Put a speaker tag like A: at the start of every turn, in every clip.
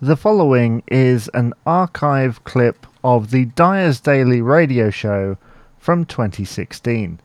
A: The following is an archive clip of the Dyer's Daily radio show from 2016.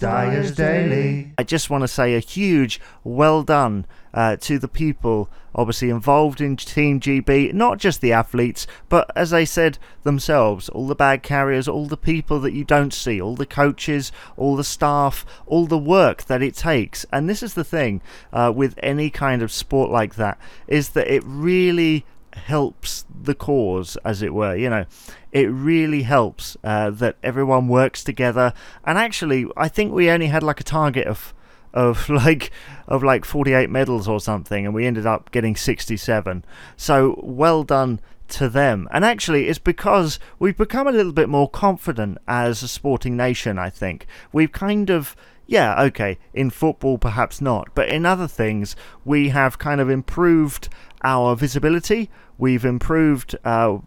B: Dyer's Daily.
C: I just want to say a huge well done uh, to the people obviously involved in Team GB, not just the athletes, but as they said themselves, all the bag carriers, all the people that you don't see, all the coaches, all the staff, all the work that it takes. And this is the thing uh, with any kind of sport like that, is that it really helps the cause, as it were. You know, it really helps uh, that everyone works together. And actually, I think we only had like a target of of like of like 48 medals or something and we ended up getting 67 so well done to them and actually it's because we've become a little bit more confident as a sporting nation i think we've kind of yeah, okay, in football perhaps not, but in other things we have kind of improved our visibility. We've improved. Uh,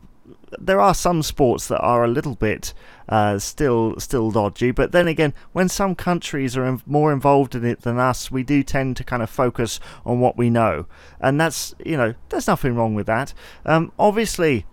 C: there are some sports that are a little bit uh, still still dodgy, but then again, when some countries are more involved in it than us, we do tend to kind of focus on what we know, and that's you know there's nothing wrong with that. Um, obviously,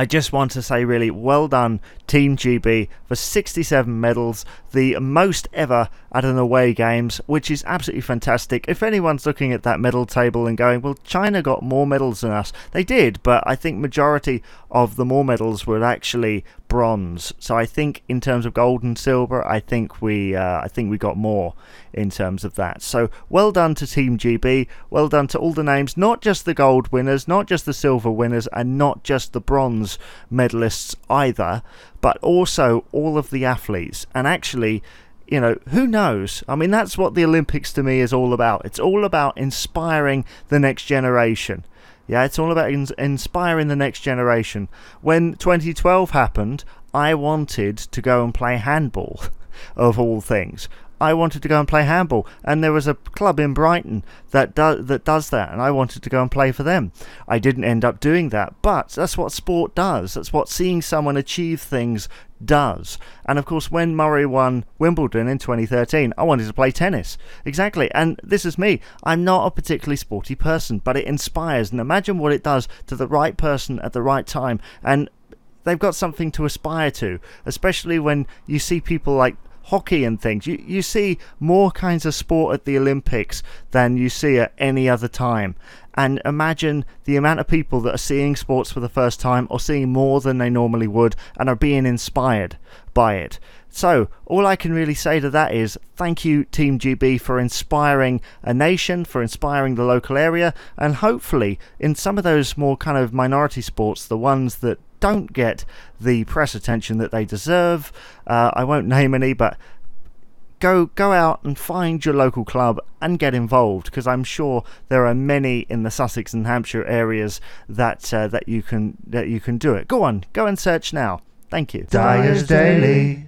C: I just want to say, really, well done, Team GB, for 67 medals, the most ever at an away games, which is absolutely fantastic. If anyone's looking at that medal table and going, well, China got more medals than us, they did, but I think majority of the more medals were actually bronze. So I think in terms of gold and silver, I think we uh, I think we got more in terms of that. So well done to Team GB. Well done to all the names, not just the gold winners, not just the silver winners, and not just the bronze medalists either, but also all of the athletes. And actually you know, who knows? I mean, that's what the Olympics to me is all about. It's all about inspiring the next generation. Yeah, it's all about in- inspiring the next generation. When 2012 happened, I wanted to go and play handball, of all things. I wanted to go and play handball, and there was a club in Brighton that do- that does that, and I wanted to go and play for them. I didn't end up doing that, but that's what sport does. That's what seeing someone achieve things does. And of course, when Murray won Wimbledon in 2013, I wanted to play tennis. Exactly. And this is me. I'm not a particularly sporty person, but it inspires. And imagine what it does to the right person at the right time. And they've got something to aspire to, especially when you see people like hockey and things. You you see more kinds of sport at the Olympics than you see at any other time. And imagine the amount of people that are seeing sports for the first time or seeing more than they normally would and are being inspired by it. So, all I can really say to that is thank you, Team GB, for inspiring a nation, for inspiring the local area, and hopefully, in some of those more kind of minority sports, the ones that don't get the press attention that they deserve. Uh, I won't name any, but go go out and find your local club and get involved because I'm sure there are many in the Sussex and Hampshire areas that uh, that you can that you can do it. Go on, go and search now. Thank you.
B: Dyer's Daily.